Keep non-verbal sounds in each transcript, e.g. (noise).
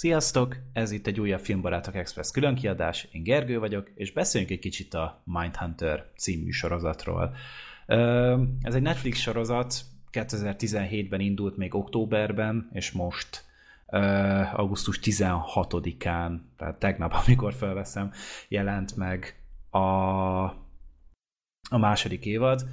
Sziasztok! Ez itt egy újabb Filmbarátok Express különkiadás. Én Gergő vagyok, és beszéljünk egy kicsit a Mindhunter című sorozatról. Ez egy Netflix sorozat, 2017-ben indult még októberben, és most augusztus 16-án, tehát tegnap, (laughs) amikor felveszem, jelent meg a, a második évad.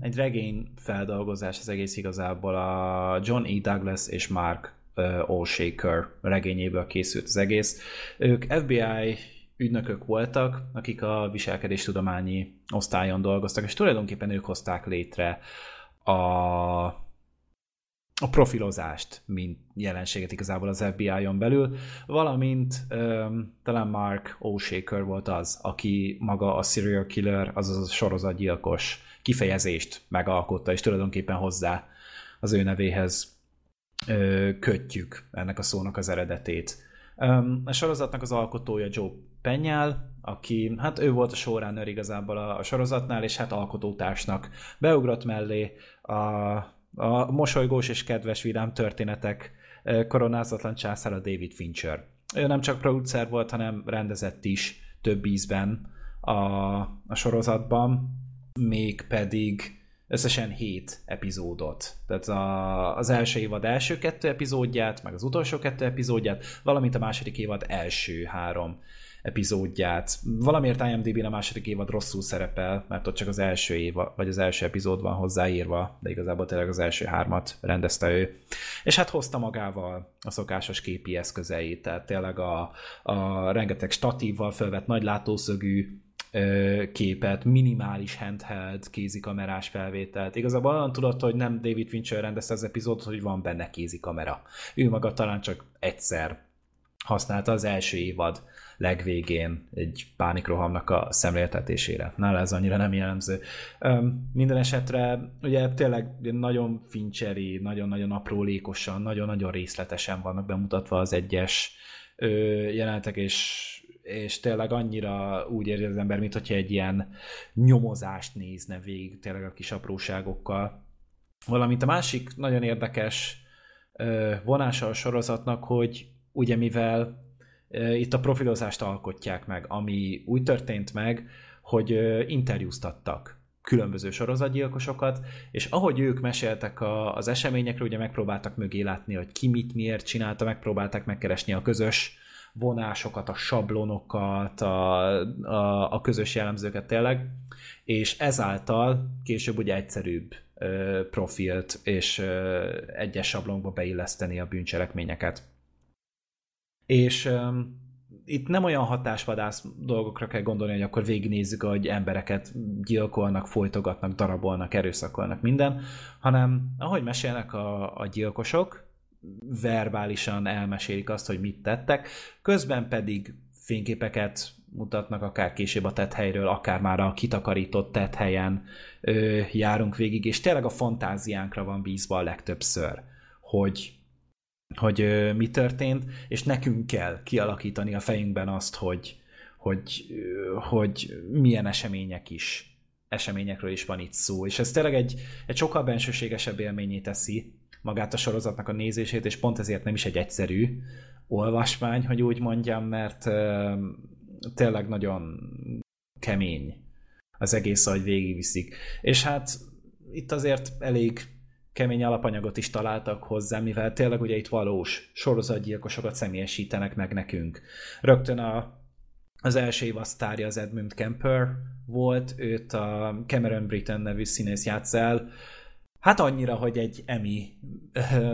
Egy regény feldolgozás az egész igazából a John E. Douglas és Mark All Shaker regényéből készült az egész. Ők FBI ügynökök voltak, akik a viselkedéstudományi osztályon dolgoztak, és tulajdonképpen ők hozták létre a, a profilozást, mint jelenséget igazából az FBI-on belül, valamint um, talán Mark O'Shaker volt az, aki maga a serial killer, azaz a sorozatgyilkos kifejezést megalkotta, és tulajdonképpen hozzá az ő nevéhez kötjük ennek a szónak az eredetét. A sorozatnak az alkotója Joe Penyál, aki, hát ő volt a showrunner igazából a, a sorozatnál, és hát alkotótársnak beugrott mellé a, a mosolygós és kedves vidám történetek koronázatlan császára David Fincher. Ő nem csak producer volt, hanem rendezett is több ízben a, a sorozatban, még pedig összesen 7 epizódot. Tehát a, az első évad első kettő epizódját, meg az utolsó kettő epizódját, valamint a második évad első három epizódját. Valamiért IMDb-n a második évad rosszul szerepel, mert ott csak az első éva, vagy az első epizód van hozzáírva, de igazából tényleg az első hármat rendezte ő. És hát hozta magával a szokásos képi eszközeit, tehát tényleg a, a rengeteg statívval felvett nagy látószögű képet, minimális handheld kézikamerás felvételt. Igazából olyan tudott, hogy nem David Fincher rendezte az epizódot, hogy van benne kézikamera. Ő maga talán csak egyszer használta az első évad legvégén egy pánikrohamnak a szemléltetésére. Nála ez annyira nem jellemző. Minden esetre ugye tényleg nagyon fincseri, nagyon-nagyon aprólékosan, nagyon-nagyon részletesen vannak bemutatva az egyes jelenetek, és és tényleg annyira úgy érzi az ember, mint hogyha egy ilyen nyomozást nézne végig tényleg a kis apróságokkal. Valamint a másik nagyon érdekes vonása a sorozatnak, hogy ugye mivel itt a profilozást alkotják meg, ami úgy történt meg, hogy interjúztattak különböző sorozatgyilkosokat, és ahogy ők meséltek a, az eseményekről, ugye megpróbáltak mögé látni, hogy ki mit miért csinálta, megpróbálták megkeresni a közös vonásokat, a sablonokat, a, a, a közös jellemzőket tényleg, és ezáltal később ugye egyszerűbb ö, profilt és ö, egyes sablonokba beilleszteni a bűncselekményeket. És ö, itt nem olyan hatásvadász dolgokra kell gondolni, hogy akkor végignézzük, hogy embereket gyilkolnak, folytogatnak, darabolnak, erőszakolnak, minden, hanem ahogy mesélnek a, a gyilkosok, verbálisan elmesélik azt, hogy mit tettek, közben pedig fényképeket mutatnak akár később a tethelyről, akár már a kitakarított tethelyen ö, járunk végig, és tényleg a fantáziánkra van bízva a legtöbbször, hogy, hogy ö, mi történt, és nekünk kell kialakítani a fejünkben azt, hogy, hogy, ö, hogy milyen események is eseményekről is van itt szó, és ez tényleg egy, egy sokkal bensőségesebb élményé teszi, magát a sorozatnak a nézését, és pont ezért nem is egy egyszerű olvasmány, hogy úgy mondjam, mert uh, tényleg nagyon kemény az egész, ahogy végigviszik. És hát itt azért elég kemény alapanyagot is találtak hozzá, mivel tényleg ugye itt valós sorozatgyilkosokat személyesítenek meg nekünk. Rögtön a, az első év az Edmund Kemper volt, őt a Cameron Britton nevű színész játsz el, Hát annyira, hogy egy Emmy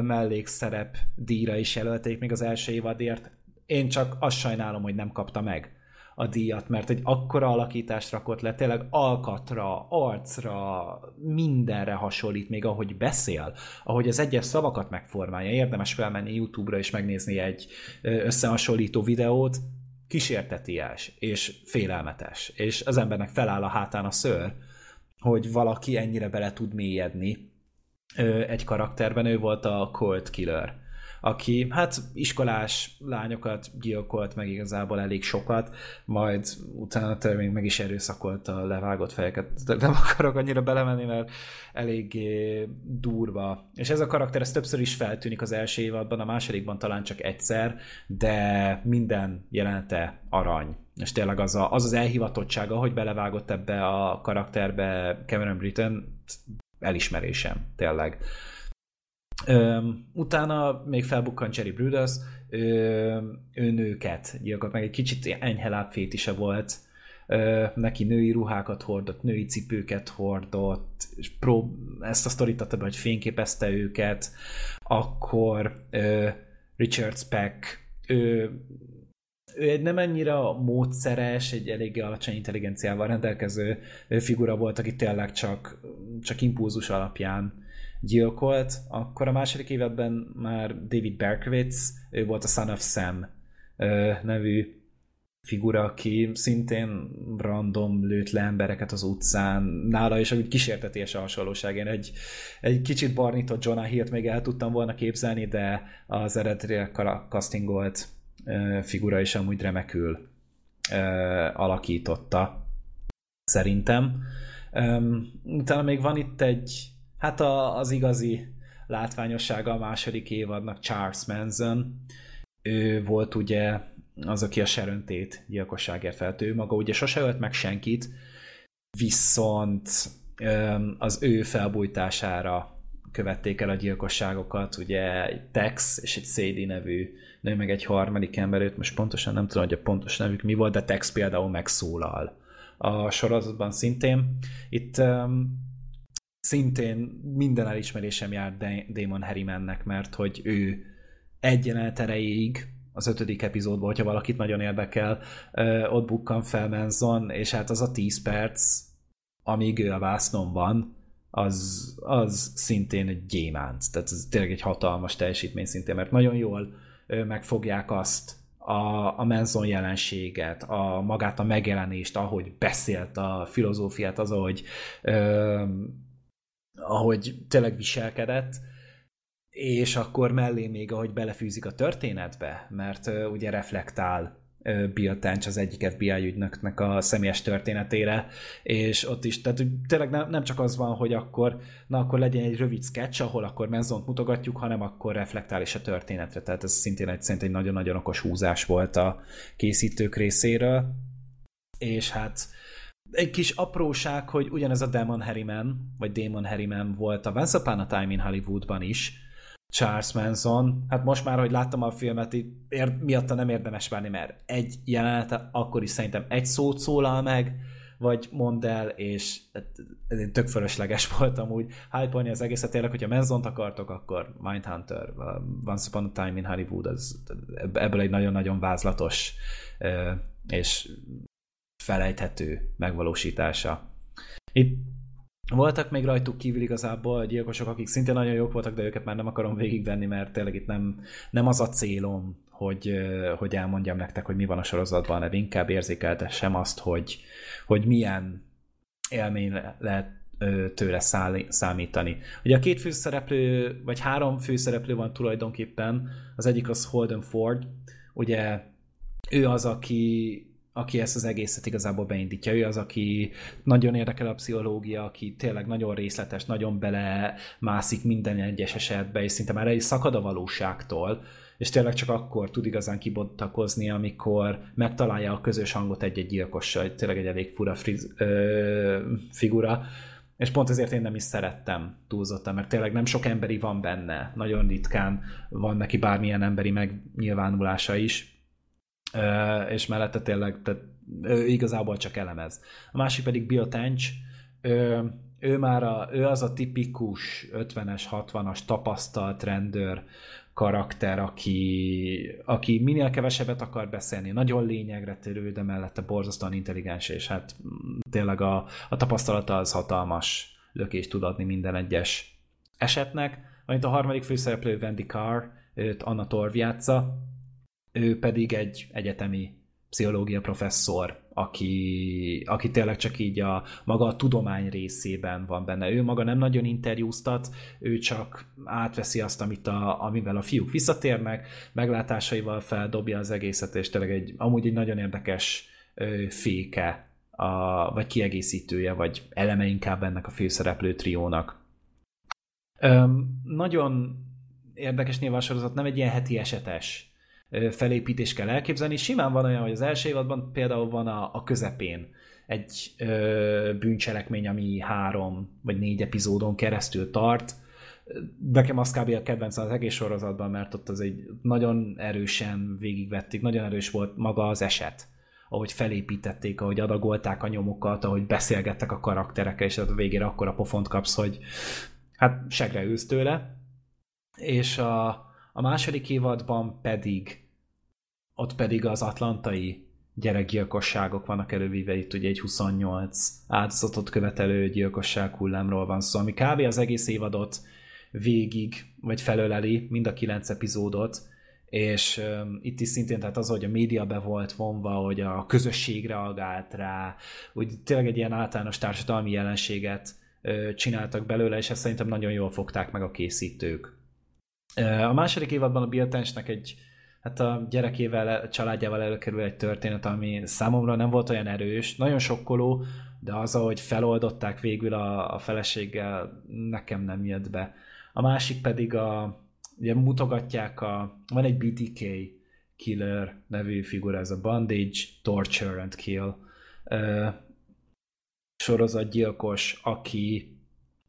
mellékszerep díjra is jelölték még az első évadért. Én csak azt sajnálom, hogy nem kapta meg a díjat, mert egy akkora alakítást rakott le, tényleg alkatra, arcra, mindenre hasonlít, még ahogy beszél, ahogy az egyes szavakat megformálja. Érdemes felmenni YouTube-ra és megnézni egy összehasonlító videót, kísérteties és félelmetes, és az embernek feláll a hátán a szőr, hogy valaki ennyire bele tud mélyedni egy karakterben, ő volt a Colt Killer, aki hát iskolás lányokat gyilkolt meg igazából elég sokat, majd utána még meg is erőszakolt a levágott fejeket. Nem akarok annyira belemenni, mert eléggé durva. És ez a karakter, ez többször is feltűnik az első évadban, a másodikban talán csak egyszer, de minden jelenete arany. És tényleg az a, az, az elhivatottsága, hogy belevágott ebbe a karakterbe Cameron Britton, elismerésem, tényleg. Üm, utána még felbukkan Jerry Bruders, ő nőket gyilkolt meg, egy kicsit enyhe lábfétise volt, ö, neki női ruhákat hordott, női cipőket hordott, és prób- ezt a sztorit be, hogy fényképezte őket, akkor ö, Richard Speck, ő, ő egy nem annyira módszeres, egy eléggé alacsony intelligenciával rendelkező figura volt, aki tényleg csak, csak impulzus alapján gyilkolt, akkor a második évadban már David Berkowitz, ő volt a Son of Sam nevű figura, aki szintén random lőtt le embereket az utcán, nála is úgy kísértetés a hasonlóság. Én egy, egy kicsit barnított Jonah Hill-t még el tudtam volna képzelni, de az eredetileg castingolt figura is amúgy remekül alakította, szerintem. Utána még van itt egy Hát a, az igazi látványossága a második évadnak Charles Manson. Ő volt ugye az, aki a Sharon Tate gyilkosságért felt. Ő maga ugye sose ölt meg senkit, viszont az ő felbújtására követték el a gyilkosságokat, ugye egy Tex és egy Sadie nevű nő, meg egy harmadik ember, őt most pontosan nem tudom, hogy a pontos nevük mi volt, de Tex például megszólal a sorozatban szintén. Itt um, szintén minden elismerésem jár Damon Harrimannek, mert hogy ő egy jelenet erejéig az ötödik epizódban, hogyha valakit nagyon érdekel, ott bukkan fel Manson, és hát az a 10 perc, amíg ő a vásznon van, az, az szintén egy gyémánt. Tehát ez tényleg egy hatalmas teljesítmény szintén, mert nagyon jól megfogják azt, a, a Manson jelenséget, a magát a megjelenést, ahogy beszélt, a filozófiát, az, ahogy ö, ahogy tényleg viselkedett, és akkor mellé még, ahogy belefűzik a történetbe, mert uh, ugye reflektál Bill Tench az egyik FBI ügynöknek a személyes történetére, és ott is, tehát tényleg nem, nem csak az van, hogy akkor, na akkor legyen egy rövid sketch, ahol akkor Menzont mutogatjuk, hanem akkor reflektál is a történetre, tehát ez szintén egy, szintén egy nagyon-nagyon okos húzás volt a készítők részéről, és hát egy kis apróság, hogy ugyanez a Damon Harriman, vagy Damon Harriman volt a Once Upon a Time in Hollywoodban is, Charles Manson, hát most már, hogy láttam a filmet, ér, miatta nem érdemes várni, mert egy jelenete, akkor is szerintem egy szót szólal meg, vagy mondd el, és ez tök fölösleges (laughs) voltam úgy hype az egészet. Tényleg, hogyha Manson-t akartok, akkor Mindhunter, Once Upon a Time in Hollywood, az, ebből egy nagyon-nagyon vázlatos és felejthető megvalósítása. Itt voltak még rajtuk kívül igazából gyilkosok, akik szintén nagyon jók voltak, de őket már nem akarom végigvenni, mert tényleg itt nem, nem az a célom, hogy, hogy elmondjam nektek, hogy mi van a sorozatban, hanem inkább érzékeltessem azt, hogy, hogy milyen élmény lehet tőle számítani. Ugye a két főszereplő, vagy három főszereplő van tulajdonképpen, az egyik az Holden Ford, ugye ő az, aki aki ezt az egészet igazából beindítja. Ő az, aki nagyon érdekel a pszichológia, aki tényleg nagyon részletes, nagyon bele mászik minden egyes esetbe, és szinte már egy szakad a valóságtól, és tényleg csak akkor tud igazán kibontakozni, amikor megtalálja a közös hangot egy-egy gyilkossal, tényleg egy elég fura friz, ö, figura, és pont ezért én nem is szerettem túlzottan, mert tényleg nem sok emberi van benne, nagyon ritkán van neki bármilyen emberi megnyilvánulása is, és mellette tényleg tehát ő igazából csak elemez. A másik pedig Bill ő, ő már a, ő az a tipikus 50-es, 60-as tapasztalt rendőr karakter, aki, aki minél kevesebbet akar beszélni, nagyon lényegre törő, de mellette borzasztóan intelligens, és hát tényleg a, a tapasztalata az hatalmas lökést tud adni minden egyes esetnek. Amit a harmadik főszereplő Wendy Carr, őt Anna Torv játsza, ő pedig egy egyetemi pszichológia professzor, aki, aki tényleg csak így a maga a tudomány részében van benne. Ő maga nem nagyon interjúztat, ő csak átveszi azt, amit a, amivel a fiúk visszatérnek, meglátásaival feldobja az egészet, és tényleg egy, amúgy egy nagyon érdekes ö, féke, a, vagy kiegészítője, vagy eleme inkább ennek a főszereplő triónak. Öm, nagyon érdekes nyilván sorozat, nem egy ilyen heti esetes felépítés kell elképzelni. Simán van olyan, hogy az első évadban például van a, a közepén egy ö, bűncselekmény, ami három vagy négy epizódon keresztül tart. Nekem az kb. a kedvenc az egész sorozatban, mert ott az egy nagyon erősen végigvették, nagyon erős volt maga az eset ahogy felépítették, ahogy adagolták a nyomokat, ahogy beszélgettek a karakterekkel, és a végére akkor a pofont kapsz, hogy hát segre ülsz tőle. És a, a második évadban pedig ott pedig az atlantai gyerekgyilkosságok vannak elővíve, itt ugye egy 28 áldozatot követelő gyilkosság hullámról van szó, ami kb. az egész évadot végig, vagy felöleli, mind a kilenc epizódot, és um, itt is szintén, tehát az, hogy a média be volt vonva, hogy a közösség reagált rá, úgy tényleg egy ilyen általános társadalmi jelenséget uh, csináltak belőle, és ezt szerintem nagyon jól fogták meg a készítők. A második évadban a Bill egy hát a gyerekével, a családjával előkerül egy történet, ami számomra nem volt olyan erős, nagyon sokkoló, de az, ahogy feloldották végül a, a feleséggel, nekem nem jött be. A másik pedig a, ugye mutogatják a, van egy BTK Killer nevű figura, ez a Bondage, Torture and Kill uh, sorozatgyilkos, aki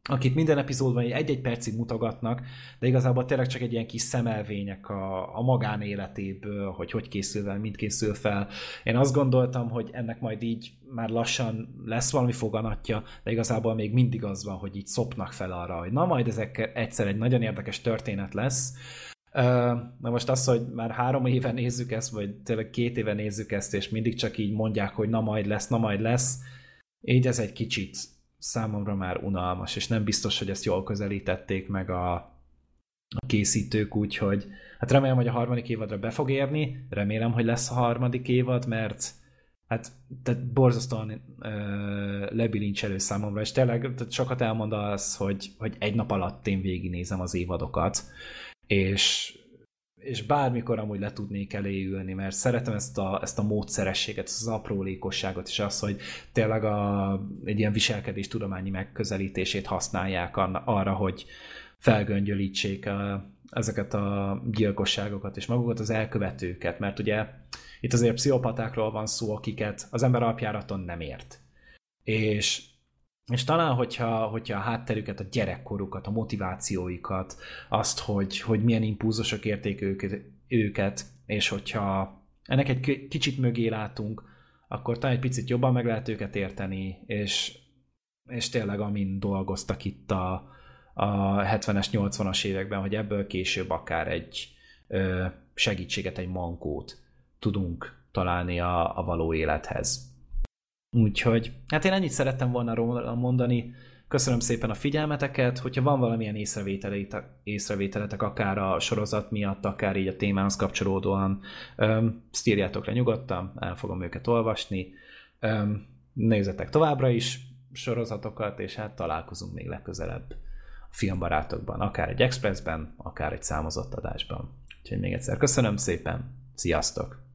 akit minden epizódban egy-egy percig mutogatnak, de igazából tényleg csak egy ilyen kis szemelvények a, a magánéletéből, hogy hogy készül fel, mint készül fel. Én azt gondoltam, hogy ennek majd így már lassan lesz valami foganatja, de igazából még mindig az van, hogy így szopnak fel arra, hogy na majd ezek egyszer egy nagyon érdekes történet lesz. Na most az, hogy már három éve nézzük ezt, vagy tényleg két éve nézzük ezt, és mindig csak így mondják, hogy na majd lesz, na majd lesz, így ez egy kicsit számomra már unalmas, és nem biztos, hogy ezt jól közelítették meg a, a készítők, úgyhogy hát remélem, hogy a harmadik évadra be fog érni, remélem, hogy lesz a harmadik évad, mert hát tehát borzasztóan ö, lebilincselő számomra, és tényleg tehát sokat elmond az, hogy, hogy egy nap alatt én végignézem az évadokat, és és bármikor amúgy le tudnék eléülni, mert szeretem ezt a, ezt a módszerességet, ezt az aprólékosságot, és azt, hogy tényleg a, egy ilyen viselkedés tudományi megközelítését használják arra, hogy felgöngyölítsék a, ezeket a gyilkosságokat, és magukat az elkövetőket, mert ugye itt azért pszichopatákról van szó, akiket az ember alapjáraton nem ért. És és talán, hogyha, hogyha a hátterüket, a gyerekkorukat, a motivációikat, azt, hogy, hogy milyen impulzusok érték őket, őket, és hogyha ennek egy kicsit mögé látunk, akkor talán egy picit jobban meg lehet őket érteni, és, és tényleg amin dolgoztak itt a, a 70-es, 80-as években, hogy ebből később akár egy ö, segítséget, egy mankót tudunk találni a, a való élethez. Úgyhogy, hát én ennyit szerettem volna róla mondani. Köszönöm szépen a figyelmeteket, hogyha van valamilyen észrevételetek, akár a sorozat miatt, akár így a témához kapcsolódóan, öm, ezt írjátok le nyugodtan, el fogom őket olvasni. Öm, nézzetek továbbra is sorozatokat, és hát találkozunk még legközelebb a filmbarátokban, akár egy expressben, akár egy számozott adásban. Úgyhogy még egyszer köszönöm szépen, sziasztok!